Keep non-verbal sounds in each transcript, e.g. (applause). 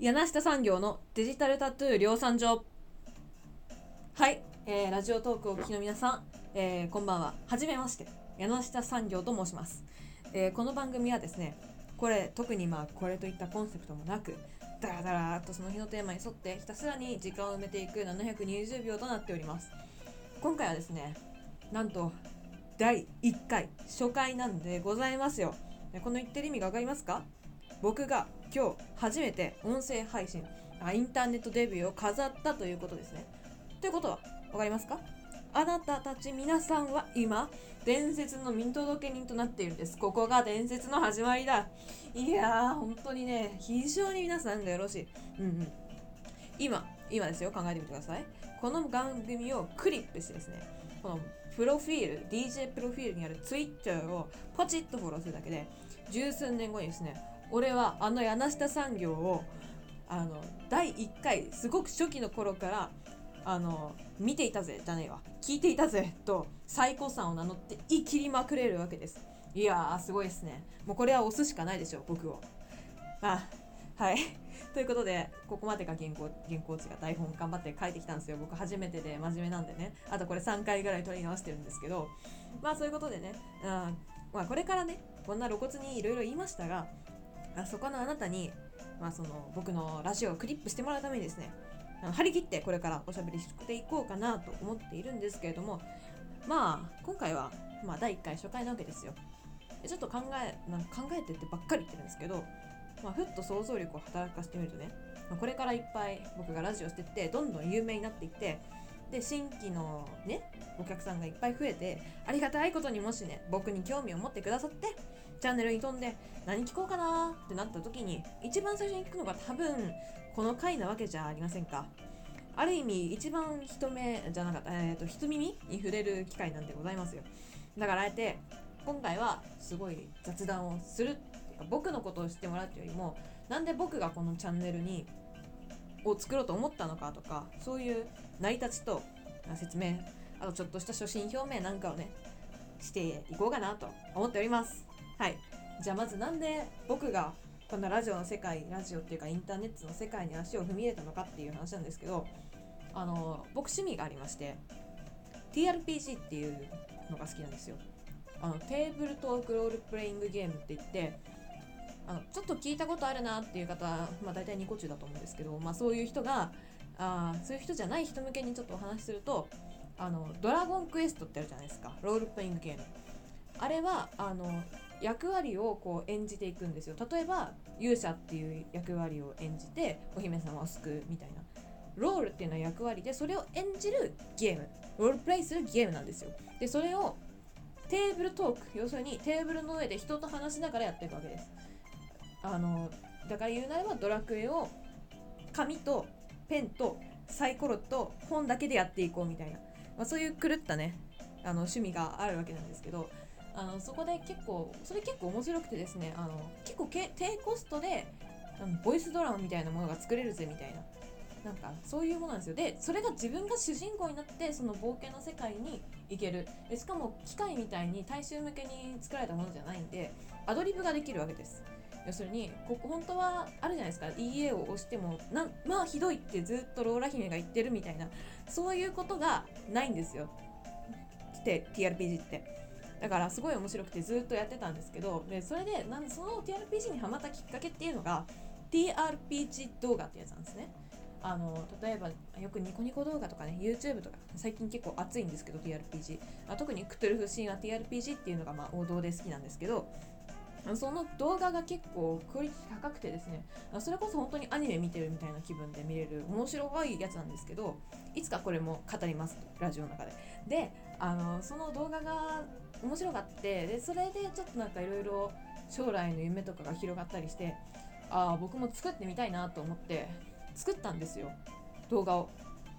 柳下産業のデジタルタトゥー量産所。はい、えーラジオトークをお聞きの皆さん、えーこんばんは。はじめまして。柳下産業と申します、えーこの番組はですねこれ特にまあこれといったコンセプトもなくダラダラとその日のテーマに沿ってひたすらに時間を埋めていく720秒となっております。今回はですねなんと第1回初回なんでございますよ。この言ってる意味が分かりますか？僕が今日初めて音声配信あインターネットデビューを飾ったということですね。ということは分かりますか？あなたたち皆さんは今伝説の見届け人となっているんです。ここが伝説の始まりだ。いやー本当にね非常に皆さんがよろしい。うんうん。今今ですよ考えてみてください。この番組をクリップしてですねこのプロフィール DJ プロフィールにある Twitter をポチッとフォローするだけで十数年後にですね俺はあの柳下産業をあの第1回すごく初期の頃からあの見ていたぜじゃねえわ。聞いていたぜと最高さんを名乗って言い切りまくれるわけです。いやーすごいですね。もうこれは押すしかないでしょ僕を。あはい。(laughs) ということでここまでが原稿原稿値が台本頑張って書いてきたんですよ。僕初めてで真面目なんでね。あとこれ3回ぐらい取り直してるんですけど。まあそういうことでね、うんまあ、これからねこんな露骨にいろいろ言いましたがあそこのあなたに、まあ、その僕のラジオをクリップしてもらうためにですね張り切ってこれからおしゃべりしていこうかなと思っているんですけれどもまあ今回は、まあ、第1回初回なわけですよ。ちょっと考えなん考えてってばっかり言ってるんですけど、まあ、ふっと想像力を働かせてみるとね、まあこれからいっぱい僕がラジオしてってどんどん有名になっていってで新規のねお客さんがいっぱい増えてありがたいことにもしね僕に興味を持ってくださってチャンネルに飛んで何聞こうかな？ってなった時に一番最初に聞くのが多分この回なわけじゃありませんか。ある意味一番人目じゃなかった、えー、と人耳に触れる機会なんでございますよ。だからあえて今回はすごい雑談をするっていうか僕のことを知ってもらうっていうよりもなんで僕がこのチャンネルにを作ろうと思ったのかとかそういう成り立ちと説明あとちょっとした初心表明なんかをねしていこうかなと思っております。はい。じゃあまずなんで僕がこのラジオの世界ラジオっていうかインターネットの世界に足を踏み入れたのかっていう話なんですけどあの僕趣味がありまして TRPG っていうのが好きなんですよ。あのテーブルトークロールプレイングゲームって言ってあのちょっと聞いたことあるなっていう方は、まあ、大体ニコ中だと思うんですけど、まあ、そういう人があそういう人じゃない人向けにちょっとお話しするとあのドラゴンクエストってあるじゃないですか。ロールプレイングゲーム。あれはあの役割をこう演じていくんですよ。例えば勇者っていう役割を演じてお姫様を救うみたいな。ロールっていうのは役割でそれを演じるゲーム。ロールプレイするゲームなんですよ。でそれをテーブルトーク。要するにテーブルの上で人と話しながらやっていくわけです。あのだから言うなればドラクエを紙とペンとサイコロと本だけでやっていこうみたいな、まあ、そういう狂ったねあの趣味があるわけなんですけどあのそこで結構それ結構面白くてですねあの結構け低コストでボイスドラマみたいなものが作れるぜみたいな。なんかそういうものなんですよ。でそれが自分が主人公になってその冒険の世界に行ける。でしかも機械みたいに大衆向けに作られたものじゃないんでアドリブができるわけです。要するにここ本当はあるじゃないですか。EA を押してもなまあひどいってずっとローラ姫が言ってるみたいな。そういうことがないんですよ。って TRPG って。だからすごい面白くてずっとやってたんですけどでそれでなんその TRPG にハマったきっかけっていうのが TRPG 動画ってやつなんですね。あの例えばよくニコニコ動画とかね YouTube とか最近結構熱いんですけど TRPG まあ特にクトゥルフ神話 TRPG っていうのがまあ王道で好きなんですけどその動画が結構クオリティ高くてですねそれこそ本当にアニメ見てるみたいな気分で見れる面白いやつなんですけどいつかこれも語りますラジオの中で。であのその動画が面白かってでそれでちょっとなんかいろいろ将来の夢とかが広がったりしてああ僕も作ってみたいなと思って作ったんですよ。動画を。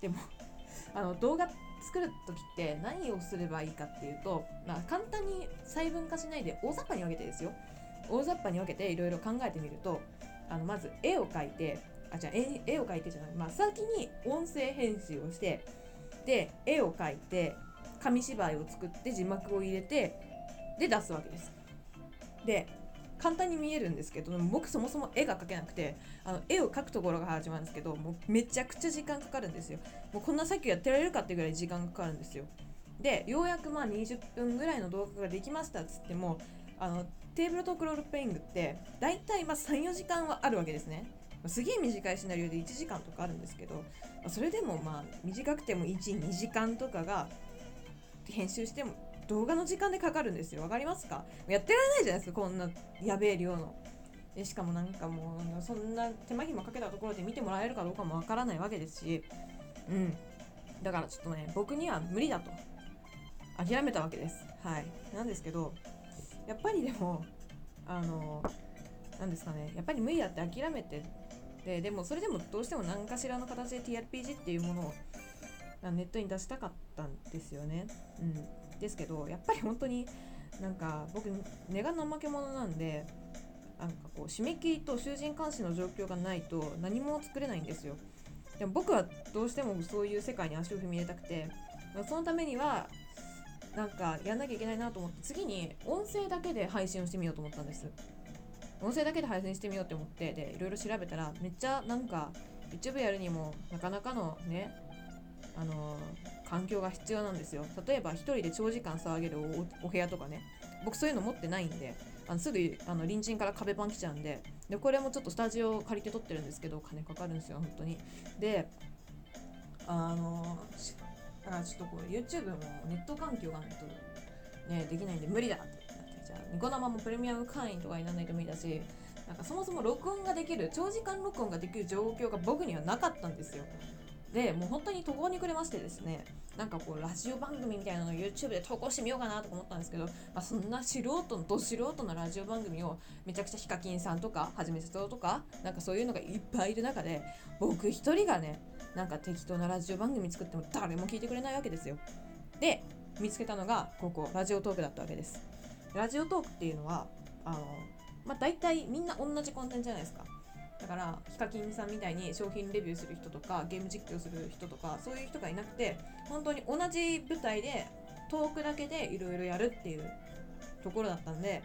でも (laughs) あの動画作る時って何をすればいいかっていうと、まあ、簡単に細分化しないで大雑把に分けてですよ。大雑把に分けていろいろ考えてみるとあのまず絵を描いてあじゃあ絵を描いてじゃない、まあ、先に音声編集をしてで絵を描いて紙芝居を作って字幕を入れてで出すわけです。で簡単に見えるんですけど僕そもそも絵が描けなくてあの絵を描くところが始まるんですけどもうめちゃくちゃ時間かかるんですよ。もうこんな作業やってられるかってぐらい時間かかるんですよ。でようやくまあ20分ぐらいの動画ができましたっつってもあのテーブルトークロールプレイングって大体まあ34時間はあるわけですね。すげえ短いシナリオで1時間とかあるんですけどそれでもまあ短くても12時間とかが編集しても動画の時間でかかるんですよ。わかりますか？やってられないじゃないですかこんなやべえ量の。でしかもなんかもうそんな手間暇かけたところで見てもらえるかどうかもわからないわけですし。うん。だからちょっとね僕には無理だと。諦めたわけです。はい。なんですけどやっぱりでもあのなんですかね。やっぱり無理だって諦めてででもそれでもどうしても何かしらの形で TRPG っていうものをネットに出したかったんですよね。うん、ですけどやっぱり本当になんか僕根が怠け者なんでなんかこう締め切りと囚人監視の状況がないと何も作れないんですよ。でも僕はどうしてもそういう世界に足を踏み入れたくてそのためにはなんかやんなきゃいけないなと思って次に音声だけで配信をしてみようと思ったんです。音声だけで配信してみようって思ってでいろいろ調べたらめっちゃなんか YouTube やるにもなかなかのねあの環境が必要なんですよ。例えば1人で長時間騒げるお部屋とかね。僕そういうの持ってないんであのすぐあの隣人から壁板来ちゃうんで。でこれもちょっとスタジオ借りて撮ってるんですけど金かかるんですよ本当に。であのだからちょっとこう YouTube もネット環境がないとねできないんで無理だって。じゃあニコ生もプレミアム会員とかにならないと無理だしなんかそもそも録音ができる長時間録音ができる状況が僕にはなかったんですよ。でもう本当に途方に暮れましてですねなんかこうラジオ番組みたいなのを YouTube で投稿してみようかなとか思ったんですけど、まあ、そんな素人のど素人のラジオ番組をめちゃくちゃヒカキンさんとかはじめさととかなんかそういうのがいっぱいいる中で僕一人がねなんか適当なラジオ番組作っても誰も聞いてくれないわけですよ。で見つけたのがここラジオトークだったわけです。ラジオトークっていうのはあの、まあ、大体みんな同じコンテンツじゃないですか。だからヒカキンさんみたいに商品レビューする人とかゲーム実況する人とかそういう人がいなくて本当に同じ舞台でトークだけでいろいろやるっていうところだったんで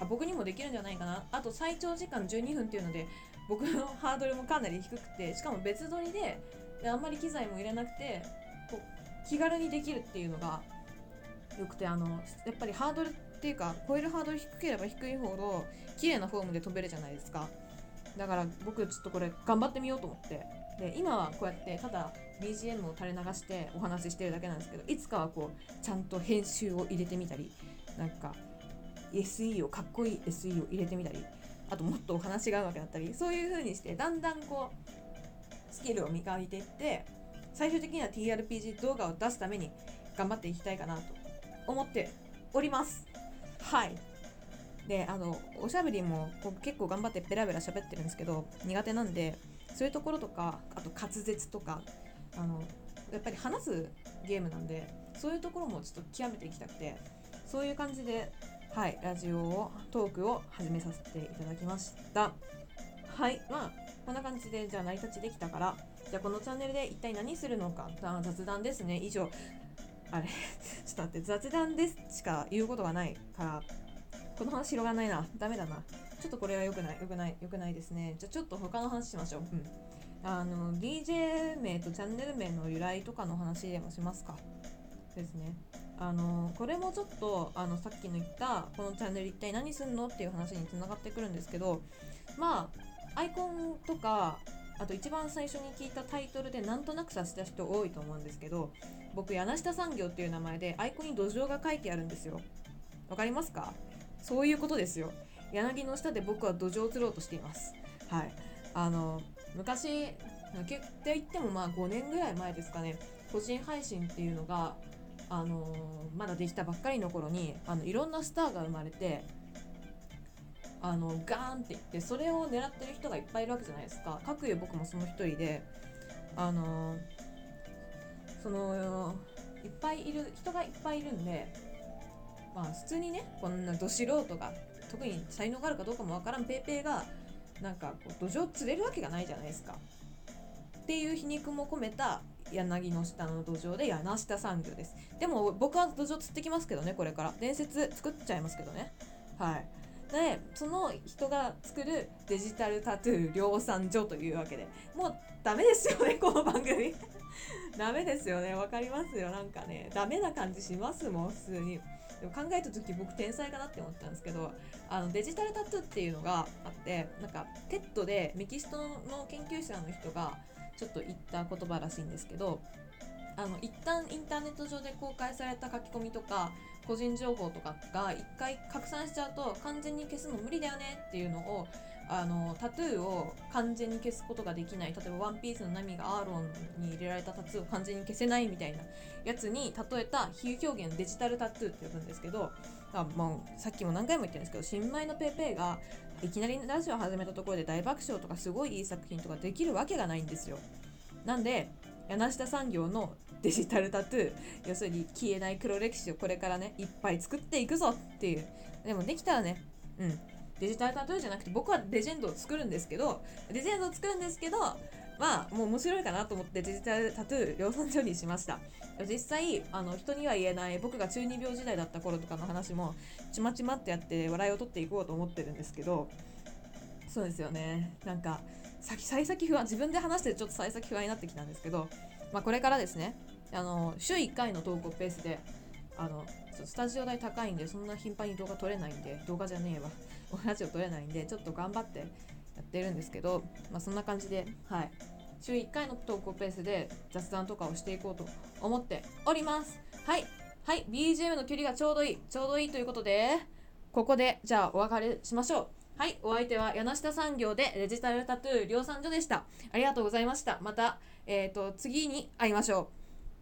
あ僕にもできるんじゃないかな。あと最長時間12分っていうので僕のハードルもかなり低くてしかも別撮りでであんまり機材も入れなくてこう気軽にできるっていうのがよくてあのやっぱりハードルっていうか超えるハードル低ければ低いほど綺麗なフォームで飛べるじゃないですか。だから僕ちょっとこれ頑張ってみようと思って。で今はこうやってただ BGM を垂れ流してお話ししてるだけなんですけどいつかはこうちゃんと編集を入れてみたりなんか SE をかっこいい SE を入れてみたりあともっとお話がうまくなったりそういう風にしてだんだんこうスキルを磨いていって最終的には TRPG 動画を出すために頑張っていきたいかなと思っております。はい。であのおしゃべりも僕結構頑張ってベラベラ喋ってるんですけど苦手なんでそういうところとかあと滑舌とかあのやっぱり話すゲームなんでそういうところもちょっと極めていきたくてそういう感じではいラジオをトークを始めさせていただきました。はいまあこんな感じでじゃあ成り立ちできたからじゃあこのチャンネルで一体何するのか雑談ですね。以上。あれ？(laughs) ちょっと待って雑談ですしか言うことがないから。この話広がらないな。ダメだな。ちょっとこれは良くない。良くない。良くないですね。じゃあちょっと他の話しましょう。うん。あの、DJ 名とチャンネル名の由来とかの話でもしますか。ですね。あの、これもちょっと、あの、さっきの言った、このチャンネル一体何すんのっていう話につながってくるんですけど、まあ、アイコンとか、あと一番最初に聞いたタイトルでなんとなく察した人多いと思うんですけど僕柳下産業っていう名前でアイコンに土壌が書いてあるんですよわかりますか？そういうことですよ。柳の下で僕は土壌を釣ろうとしています。はい。あの昔って言ってもまあ5年ぐらい前ですかね。個人配信っていうのがあのまだできたばっかりの頃にあのいろんなスターが生まれてあのガーンっていってそれを狙ってる人がいっぱいいるわけじゃないですか。各有僕もその一人であのそのいっぱいいる人がいっぱいいるんでまあ普通にねこんなど素人が特に才能があるかどうかもわからんペーペーがなんかこう土壌釣れるわけがないじゃないですか。っていう皮肉も込めた柳の下の土壌で柳下産業です。でも僕は土壌釣ってきますけどねこれから伝説作っちゃいますけどね。はい。でその人が作るデジタルタトゥー量産所というわけでもうダメですよねこの番組 (laughs) ダメですよねわかりますよなんかねダメな感じしますもん普通にでも考えた時僕天才かなって思ったんですけどあのデジタルタトゥーっていうのがあってなんか TED でメキシコの研究者の人がちょっと言った言葉らしいんですけどあの一旦インターネット上で公開された書き込みとか個人情報とかが一回拡散しちゃうと完全に消すの無理だよねっていうのをあのタトゥーを完全に消すことができない。例えば「ワンピースのナミがアーロンに入れられたタトゥーを完全に消せないみたいなやつに例えた比喩表現デジタルタトゥーって呼ぶんですけどあもうさっきも何回も言ってるんですけど新米のペーペーがいきなりラジオ始めたところで大爆笑とかすごいいい作品とかできるわけがないんですよ。なんで柳下産業のデジタルタトゥー要するに消えない黒歴史をこれからねいっぱい作っていくぞっていう。でもできたらねうん。デジタルタトゥーじゃなくて僕はレジェンドを作るんですけどレジェンドを作るんですけどまあもう面白いかなと思ってデジタルタトゥー量産所にしました。実際あの人には言えない僕が中二病時代だった頃とかの話もちまちまってやって笑いを取っていこうと思ってるんですけどそうですよね。なんか先幸先不安自分で話してちょっと幸先不安になってきたんですけど、まあ、これからですねあの週1回の投稿ペースであのスタジオ代高いんでそんな頻繁に動画撮れないんで動画じゃねえわ。ラジオ撮れないんでちょっと頑張ってやってるんですけど、まあ、そんな感じではい。週1回の投稿ペースで雑談とかをしていこうと思っております。はい。はい。BGM の距離がちょうどいい。ちょうどいいということでここでじゃあお別れしましょう。はい。お相手は柳下産業でデジタルタトゥー量産所でした。ありがとうございました。また、えーと次に会いましょう。